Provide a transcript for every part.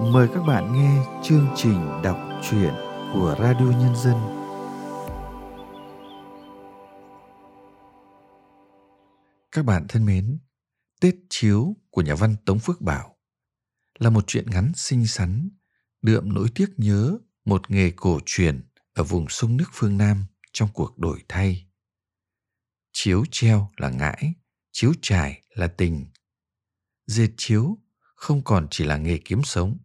Mời các bạn nghe chương trình đọc truyện của Radio Nhân dân. Các bạn thân mến, Tết Chiếu của nhà văn Tống Phước Bảo là một truyện ngắn xinh xắn, đượm nỗi tiếc nhớ một nghề cổ truyền ở vùng sông nước phương Nam trong cuộc đổi thay. Chiếu treo là ngãi, chiếu trải là tình. Dệt chiếu không còn chỉ là nghề kiếm sống.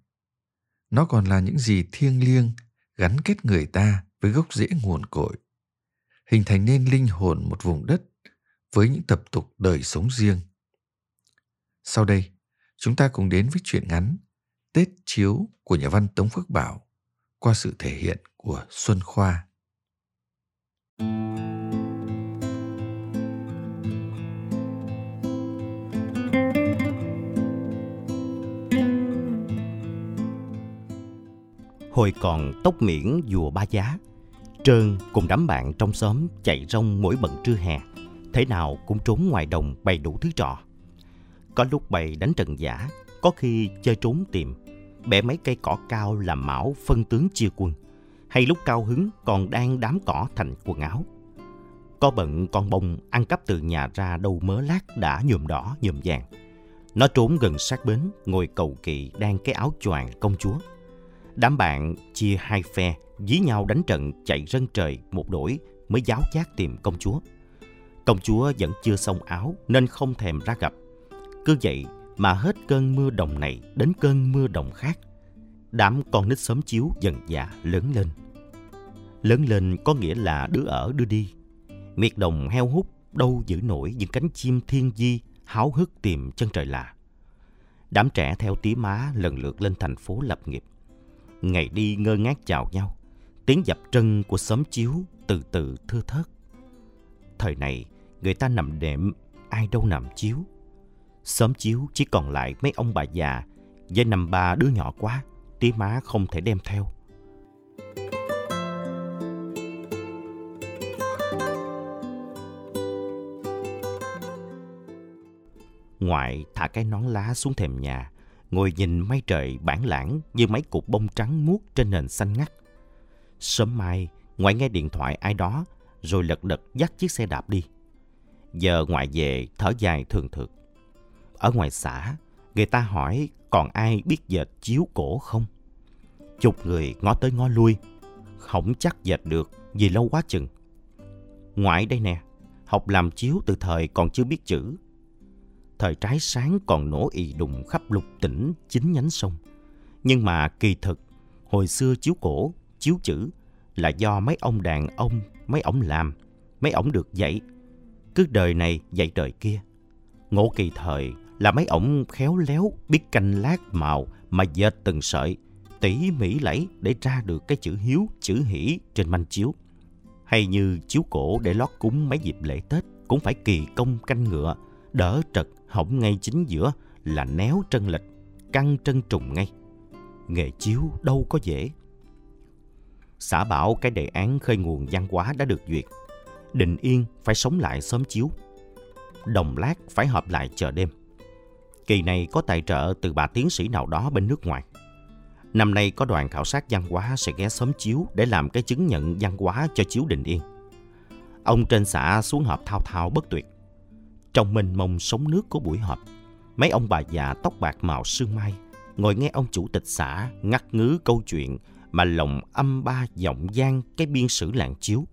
Nó còn là những gì thiêng liêng gắn kết người ta với gốc rễ nguồn cội, hình thành nên linh hồn một vùng đất với những tập tục đời sống riêng. Sau đây, chúng ta cùng đến với truyện ngắn Tết Chiếu của nhà văn Tống Phước Bảo qua sự thể hiện của Xuân Khoa. Hồi còn tóc miễn dùa ba giá, Trơn cùng đám bạn trong xóm chạy rong mỗi bận trưa hè, Thế nào cũng trốn ngoài đồng bày đủ thứ trò Có lúc bày đánh trần giả, Có khi chơi trốn tìm, Bẻ mấy cây cỏ cao làm mão phân tướng chia quân, Hay lúc cao hứng còn đang đám cỏ thành quần áo. Có bận con bông ăn cắp từ nhà ra đầu mớ lát đã nhuộm đỏ nhuộm vàng. Nó trốn gần sát bến Ngồi cầu kỳ đang cái áo choàng công chúa. Đám bạn chia hai phe, dí nhau đánh trận chạy rân trời một đổi mới giáo chát tìm công chúa. Công chúa vẫn chưa xong áo nên không thèm ra gặp. Cứ vậy mà hết cơn mưa đồng này đến cơn mưa đồng khác. Đám con nít sớm chiếu dần dà lớn lên. Lớn lên có nghĩa là đứa ở đưa đi. Miệt đồng heo hút đâu giữ nổi những cánh chim thiên di háo hức tìm chân trời lạ. Đám trẻ theo tí má lần lượt lên thành phố lập nghiệp ngày đi ngơ ngác chào nhau. Tiếng dập trân của xóm chiếu từ từ thưa thớt. Thời này, người ta nằm đệm, ai đâu nằm chiếu. Xóm chiếu chỉ còn lại mấy ông bà già với năm ba đứa nhỏ quá, tí má không thể đem theo. Ngoại thả cái nón lá xuống thềm nhà ngồi nhìn mây trời bản lãng như mấy cục bông trắng muốt trên nền xanh ngắt. Sớm mai, ngoại nghe điện thoại ai đó, rồi lật đật dắt chiếc xe đạp đi. Giờ ngoại về thở dài thường thượt. Ở ngoài xã, người ta hỏi còn ai biết dệt chiếu cổ không? Chục người ngó tới ngó lui, không chắc dệt được vì lâu quá chừng. Ngoại đây nè, học làm chiếu từ thời còn chưa biết chữ, thời trái sáng còn nổ ì đùng khắp lục tỉnh chính nhánh sông. Nhưng mà kỳ thực, hồi xưa chiếu cổ, chiếu chữ là do mấy ông đàn ông, mấy ổng làm, mấy ổng được dạy. Cứ đời này dạy đời kia. Ngộ kỳ thời là mấy ổng khéo léo biết canh lát màu mà dệt từng sợi, tỉ mỉ lẫy để ra được cái chữ hiếu, chữ hỷ trên manh chiếu. Hay như chiếu cổ để lót cúng mấy dịp lễ Tết cũng phải kỳ công canh ngựa, đỡ trật hỏng ngay chính giữa là néo trân lệch, căng trân trùng ngay. Nghề chiếu đâu có dễ. Xã bảo cái đề án khơi nguồn văn hóa đã được duyệt. Định Yên phải sống lại sớm chiếu. Đồng Lát phải họp lại chờ đêm. Kỳ này có tài trợ từ bà tiến sĩ nào đó bên nước ngoài. Năm nay có đoàn khảo sát văn hóa sẽ ghé sớm chiếu để làm cái chứng nhận văn hóa cho chiếu Định Yên. Ông trên xã xuống họp thao thao bất tuyệt. Trong mênh mông sống nước của buổi họp, mấy ông bà già tóc bạc màu sương mai ngồi nghe ông chủ tịch xã ngắt ngứ câu chuyện mà lòng âm ba giọng gian cái biên sử làng chiếu.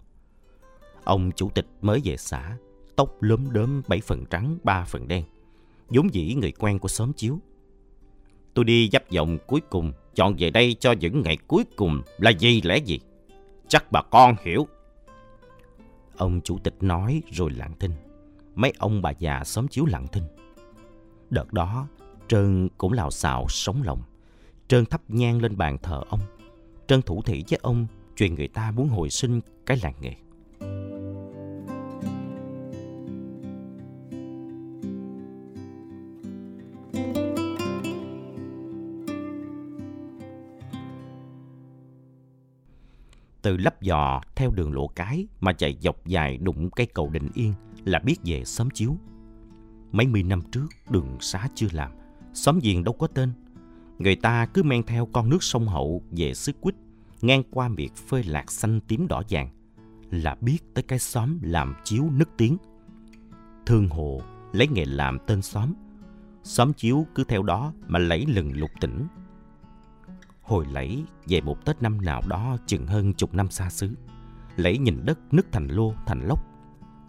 Ông chủ tịch mới về xã, tóc lốm đốm bảy phần trắng, ba phần đen. vốn dĩ người quen của xóm chiếu. Tôi đi dắp giọng cuối cùng, chọn về đây cho những ngày cuối cùng là gì lẽ gì? Chắc bà con hiểu. Ông chủ tịch nói rồi lặng thinh mấy ông bà già xóm chiếu lặng thinh. Đợt đó, Trơn cũng lào xào sống lòng. Trơn thắp nhang lên bàn thờ ông. Trơn thủ thị với ông truyền người ta muốn hồi sinh cái làng nghề. từ lấp giò theo đường lộ cái mà chạy dọc dài đụng cây cầu đình yên là biết về xóm chiếu. Mấy mươi năm trước đường xá chưa làm, xóm giềng đâu có tên. Người ta cứ men theo con nước sông Hậu về xứ quýt, ngang qua miệt phơi lạc xanh tím đỏ vàng, là biết tới cái xóm làm chiếu nức tiếng. Thương hộ lấy nghề làm tên xóm, xóm chiếu cứ theo đó mà lấy lừng lục tỉnh. Hồi lẫy về một Tết năm nào đó chừng hơn chục năm xa xứ, lẫy nhìn đất nứt thành lô thành lốc,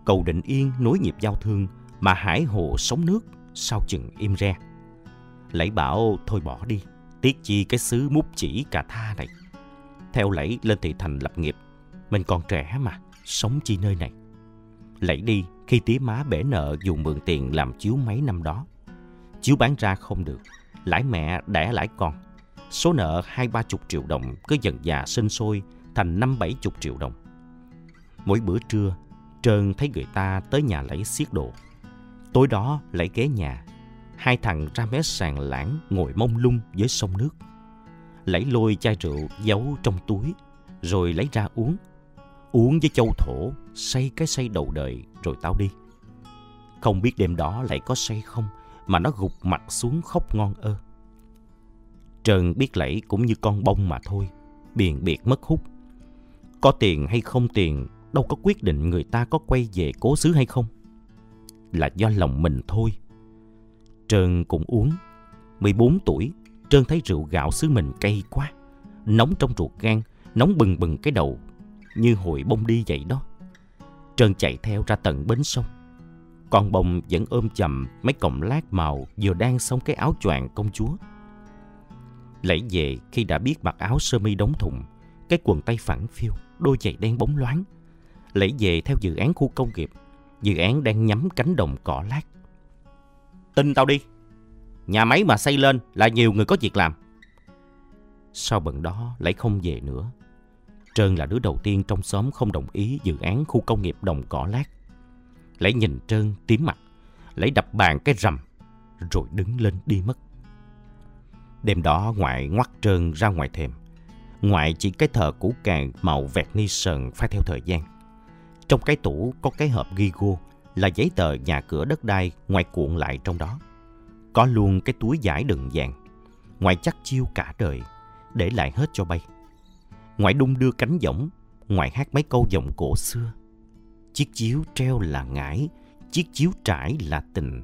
cầu định yên nối nhịp giao thương mà hải hồ sống nước sao chừng im re. Lẫy bảo thôi bỏ đi, tiếc chi cái xứ mút chỉ cà tha này. Theo lẫy lên thị thành lập nghiệp, mình còn trẻ mà, sống chi nơi này. Lẫy đi khi tía má bể nợ dùng mượn tiền làm chiếu mấy năm đó. Chiếu bán ra không được, lãi mẹ đẻ lãi con. Số nợ hai ba chục triệu đồng cứ dần già sinh sôi thành năm bảy chục triệu đồng. Mỗi bữa trưa, Trơn thấy người ta tới nhà lấy xiết đồ. Tối đó lấy ghế nhà, hai thằng ra mé sàn lãng ngồi mông lung với sông nước. Lấy lôi chai rượu giấu trong túi, rồi lấy ra uống. Uống với châu thổ, say cái say đầu đời rồi tao đi. Không biết đêm đó lại có say không, mà nó gục mặt xuống khóc ngon ơ. Trần biết lẫy cũng như con bông mà thôi, biền biệt mất hút. Có tiền hay không tiền, đâu có quyết định người ta có quay về cố xứ hay không. Là do lòng mình thôi. Trơn cũng uống. 14 tuổi, Trơn thấy rượu gạo xứ mình cay quá. Nóng trong ruột gan, nóng bừng bừng cái đầu, như hồi bông đi vậy đó. Trơn chạy theo ra tận bến sông. Con bông vẫn ôm chầm mấy cọng lát màu vừa đang xong cái áo choàng công chúa. Lẫy về khi đã biết mặc áo sơ mi đóng thùng, cái quần tay phẳng phiu, đôi giày đen bóng loáng. Lẫy về theo dự án khu công nghiệp, dự án đang nhắm cánh đồng cỏ lát. Tin tao đi, nhà máy mà xây lên là nhiều người có việc làm. Sau bận đó lại không về nữa. Trơn là đứa đầu tiên trong xóm không đồng ý dự án khu công nghiệp đồng cỏ lát. Lấy nhìn Trơn tím mặt, lấy đập bàn cái rầm, rồi đứng lên đi mất. Đêm đó ngoại ngoắt Trơn ra ngoài thềm. Ngoại chỉ cái thờ cũ càng màu vẹt ni sờn phai theo thời gian. Trong cái tủ có cái hộp ghi gô là giấy tờ nhà cửa đất đai ngoài cuộn lại trong đó. Có luôn cái túi giải đựng vàng. Ngoại chắc chiêu cả đời, để lại hết cho bay. Ngoại đung đưa cánh giọng, ngoại hát mấy câu giọng cổ xưa. Chiếc chiếu treo là ngải, chiếc chiếu trải là tình.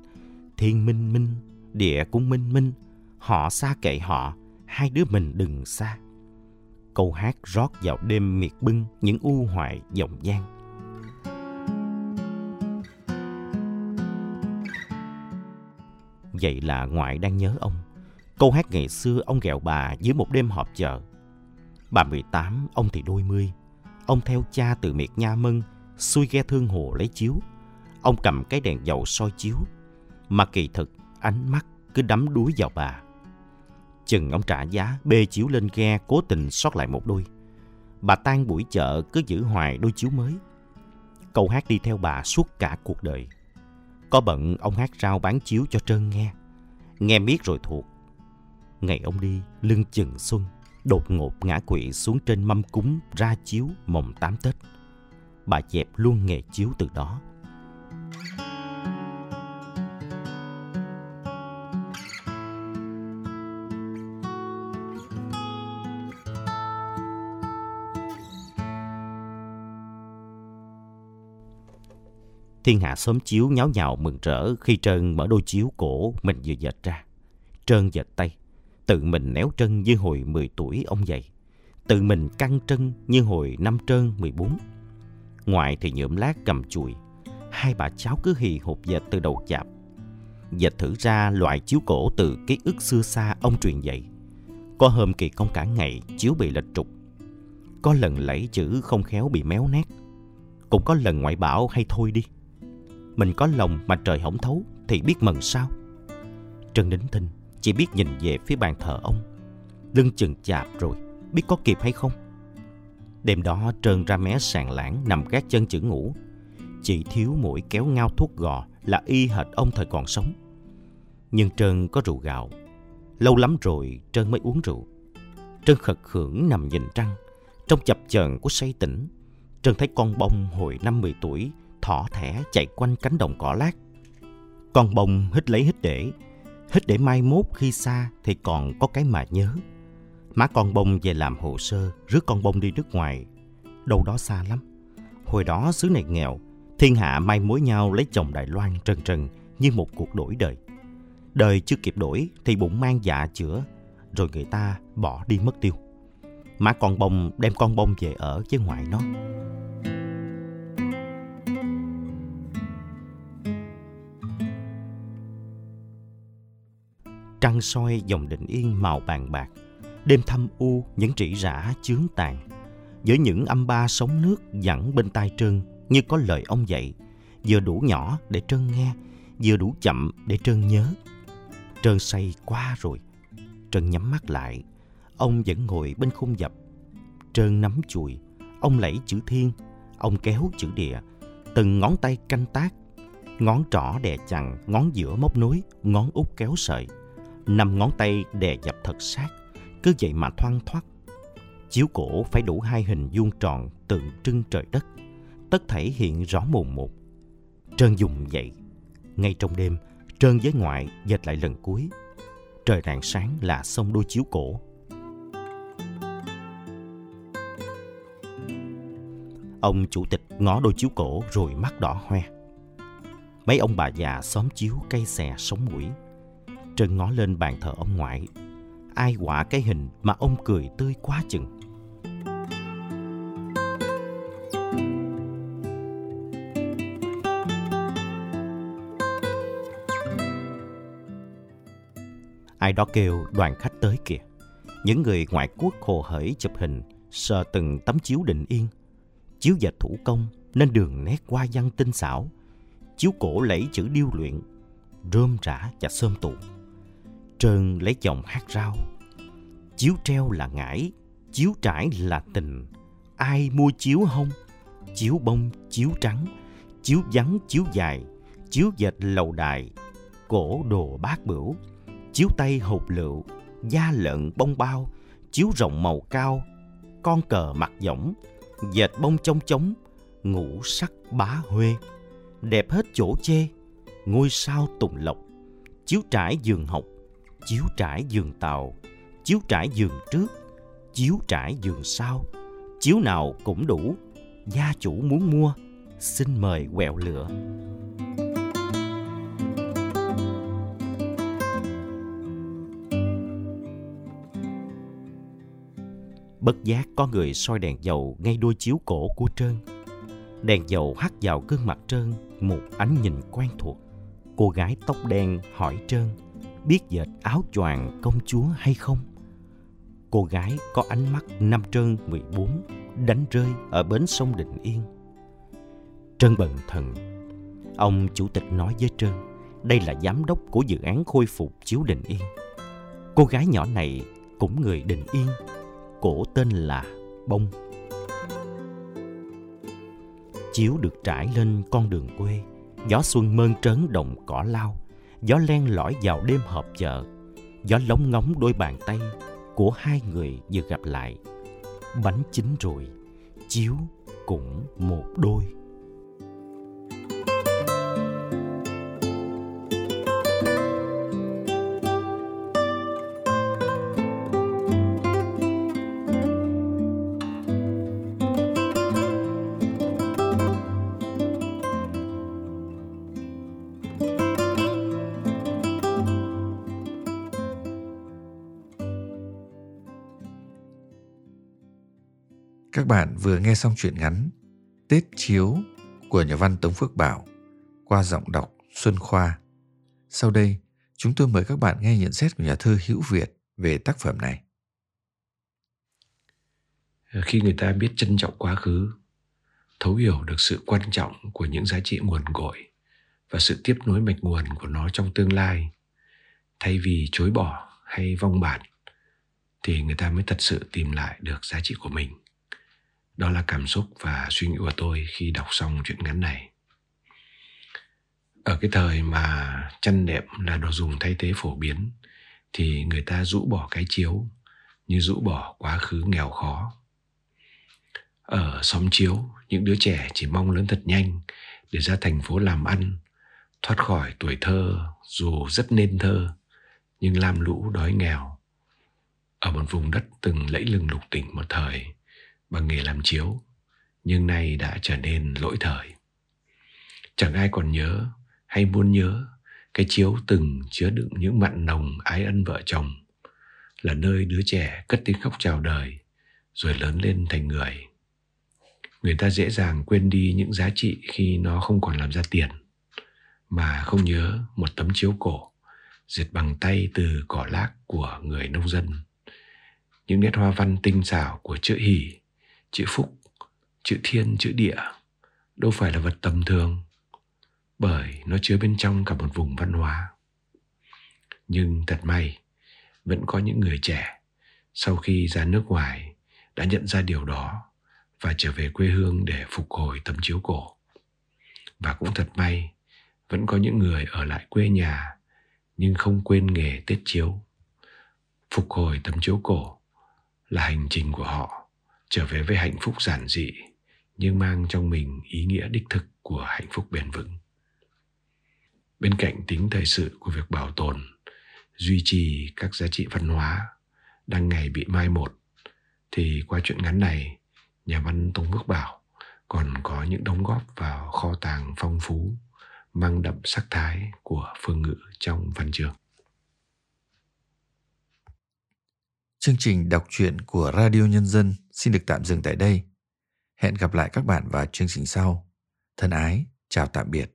Thiên minh minh, địa cũng minh minh, họ xa kệ họ, hai đứa mình đừng xa. Câu hát rót vào đêm miệt bưng những u hoài dòng gian. Vậy là ngoại đang nhớ ông. Câu hát ngày xưa ông ghẹo bà dưới một đêm họp chợ. Bà 18, ông thì đôi mươi. Ông theo cha từ miệt Nha Mân, xuôi ghe thương hồ lấy chiếu. Ông cầm cái đèn dầu soi chiếu. Mà kỳ thực, ánh mắt cứ đắm đuối vào bà. Chừng ông trả giá, bê chiếu lên ghe, cố tình sót lại một đôi. Bà tan buổi chợ cứ giữ hoài đôi chiếu mới. Câu hát đi theo bà suốt cả cuộc đời. Có bận ông hát rao bán chiếu cho Trơn nghe. Nghe miết rồi thuộc. Ngày ông đi, lưng chừng xuân, đột ngột ngã quỵ xuống trên mâm cúng ra chiếu mồng tám Tết. Bà dẹp luôn nghề chiếu từ đó. Thiên hạ sớm chiếu nháo nhào mừng rỡ khi Trơn mở đôi chiếu cổ mình vừa dệt ra. Trơn dệt tay, tự mình néo trân như hồi 10 tuổi ông dạy Tự mình căng trân như hồi năm trơn 14. Ngoại thì nhuộm lát cầm chùi. Hai bà cháu cứ hì hục dệt từ đầu chạp. Dệt thử ra loại chiếu cổ từ ký ức xưa xa ông truyền dạy. Có hôm kỳ công cả ngày chiếu bị lệch trục. Có lần lẫy chữ không khéo bị méo nét. Cũng có lần ngoại bảo hay thôi đi mình có lòng mà trời hổng thấu thì biết mần sao? Trần nín thinh chỉ biết nhìn về phía bàn thờ ông. Lưng chừng chạp rồi, biết có kịp hay không? Đêm đó trơn ra mé sàn lãng nằm gác chân chữ ngủ. Chỉ thiếu mũi kéo ngao thuốc gò là y hệt ông thời còn sống. Nhưng trơn có rượu gạo. Lâu lắm rồi trơn mới uống rượu. Trơn khật khưởng nằm nhìn trăng, trong chập chờn của say tỉnh. Trơn thấy con bông hồi năm mười tuổi thỏ thẻ chạy quanh cánh đồng cỏ lát. Con bông hít lấy hít để, hít để mai mốt khi xa thì còn có cái mà nhớ. Má con bông về làm hồ sơ, rước con bông đi nước ngoài. Đâu đó xa lắm. Hồi đó xứ này nghèo, thiên hạ mai mối nhau lấy chồng Đài Loan trần trần như một cuộc đổi đời. Đời chưa kịp đổi thì bụng mang dạ chữa, rồi người ta bỏ đi mất tiêu. Má con bông đem con bông về ở với ngoại nó. Trăng soi dòng định yên màu bàn bạc, đêm thâm u những rỉ rả chướng tàn. Với những âm ba sóng nước dẫn bên tai Trơn như có lời ông dạy, vừa đủ nhỏ để Trơn nghe, vừa đủ chậm để Trơn nhớ. Trơn say quá rồi. Trơn nhắm mắt lại, ông vẫn ngồi bên khung dập. Trơn nắm chùi, ông lẫy chữ thiên, ông kéo chữ địa, từng ngón tay canh tác, ngón trỏ đè chằng, ngón giữa móc nối, ngón út kéo sợi năm ngón tay đè dập thật sát, cứ vậy mà thoang thoát. Chiếu cổ phải đủ hai hình vuông tròn tượng trưng trời đất, tất thảy hiện rõ mồn một. Trơn dùng vậy. Ngay trong đêm, Trơn với ngoại dệt lại lần cuối. Trời rạng sáng là xong đôi chiếu cổ. Ông chủ tịch ngó đôi chiếu cổ rồi mắt đỏ hoe. Mấy ông bà già xóm chiếu cây xè sống mũi Trân ngó lên bàn thờ ông ngoại. Ai quả cái hình mà ông cười tươi quá chừng. Ai đó kêu đoàn khách tới kìa. Những người ngoại quốc hồ hởi chụp hình, sờ từng tấm chiếu định yên. Chiếu dệt thủ công nên đường nét hoa văn tinh xảo. Chiếu cổ lẫy chữ điêu luyện, rơm rã và sơm tụ. Trơn lấy chồng hát rau. Chiếu treo là ngải, chiếu trải là tình. Ai mua chiếu hông? Chiếu bông, chiếu trắng, chiếu vắng, chiếu dài, chiếu dệt lầu đài, cổ đồ bát bửu, chiếu tay hộp lựu, da lợn bông bao, chiếu rộng màu cao, con cờ mặt võng, dệt bông trông trống, ngũ sắc bá huê, đẹp hết chỗ chê, ngôi sao tùng lộc, chiếu trải giường học, chiếu trải giường tàu, chiếu trải giường trước, chiếu trải giường sau, chiếu nào cũng đủ, gia chủ muốn mua, xin mời quẹo lửa Bất giác có người soi đèn dầu ngay đôi chiếu cổ của Trơn. Đèn dầu hắt vào gương mặt Trơn một ánh nhìn quen thuộc. Cô gái tóc đen hỏi Trơn biết dệt áo choàng công chúa hay không? Cô gái có ánh mắt năm trơn 14 đánh rơi ở bến sông Định Yên. Trân bần thần, ông chủ tịch nói với Trân, đây là giám đốc của dự án khôi phục chiếu Định Yên. Cô gái nhỏ này cũng người Định Yên, cổ tên là Bông. Chiếu được trải lên con đường quê, gió xuân mơn trớn đồng cỏ lao, gió len lỏi vào đêm họp chợ. Gió lóng ngóng đôi bàn tay của hai người vừa gặp lại. Bánh chín rồi chiếu cũng một đôi. Bạn vừa nghe xong truyện ngắn Tết Chiếu của nhà văn Tống Phước Bảo qua giọng đọc Xuân Khoa. Sau đây, chúng tôi mời các bạn nghe nhận xét của nhà thơ Hữu Việt về tác phẩm này. Khi người ta biết trân trọng quá khứ, thấu hiểu được sự quan trọng của những giá trị nguồn cội và sự tiếp nối mạch nguồn của nó trong tương lai, thay vì chối bỏ hay vong bản, thì người ta mới thật sự tìm lại được giá trị của mình. Đó là cảm xúc và suy nghĩ của tôi khi đọc xong chuyện ngắn này. Ở cái thời mà chăn đệm là đồ dùng thay thế phổ biến thì người ta rũ bỏ cái chiếu như rũ bỏ quá khứ nghèo khó. Ở xóm chiếu, những đứa trẻ chỉ mong lớn thật nhanh để ra thành phố làm ăn, thoát khỏi tuổi thơ dù rất nên thơ, nhưng lam lũ đói nghèo. Ở một vùng đất từng lẫy lừng lục tỉnh một thời bằng nghề làm chiếu, nhưng nay đã trở nên lỗi thời. Chẳng ai còn nhớ hay muốn nhớ cái chiếu từng chứa đựng những mặn nồng ái ân vợ chồng, là nơi đứa trẻ cất tiếng khóc chào đời, rồi lớn lên thành người. Người ta dễ dàng quên đi những giá trị khi nó không còn làm ra tiền, mà không nhớ một tấm chiếu cổ dệt bằng tay từ cỏ lác của người nông dân. Những nét hoa văn tinh xảo của chữ hỷ, chữ phúc, chữ thiên, chữ địa đâu phải là vật tầm thường bởi nó chứa bên trong cả một vùng văn hóa. Nhưng thật may, vẫn có những người trẻ sau khi ra nước ngoài đã nhận ra điều đó và trở về quê hương để phục hồi tấm chiếu cổ. Và cũng thật may, vẫn có những người ở lại quê nhà nhưng không quên nghề Tết chiếu. Phục hồi tấm chiếu cổ là hành trình của họ trở về với hạnh phúc giản dị nhưng mang trong mình ý nghĩa đích thực của hạnh phúc bền vững. Bên cạnh tính thời sự của việc bảo tồn, duy trì các giá trị văn hóa đang ngày bị mai một, thì qua chuyện ngắn này, nhà văn Tống bước Bảo còn có những đóng góp vào kho tàng phong phú, mang đậm sắc thái của phương ngữ trong văn trường Chương trình đọc truyện của Radio Nhân dân xin được tạm dừng tại đây. Hẹn gặp lại các bạn vào chương trình sau. Thân ái, chào tạm biệt.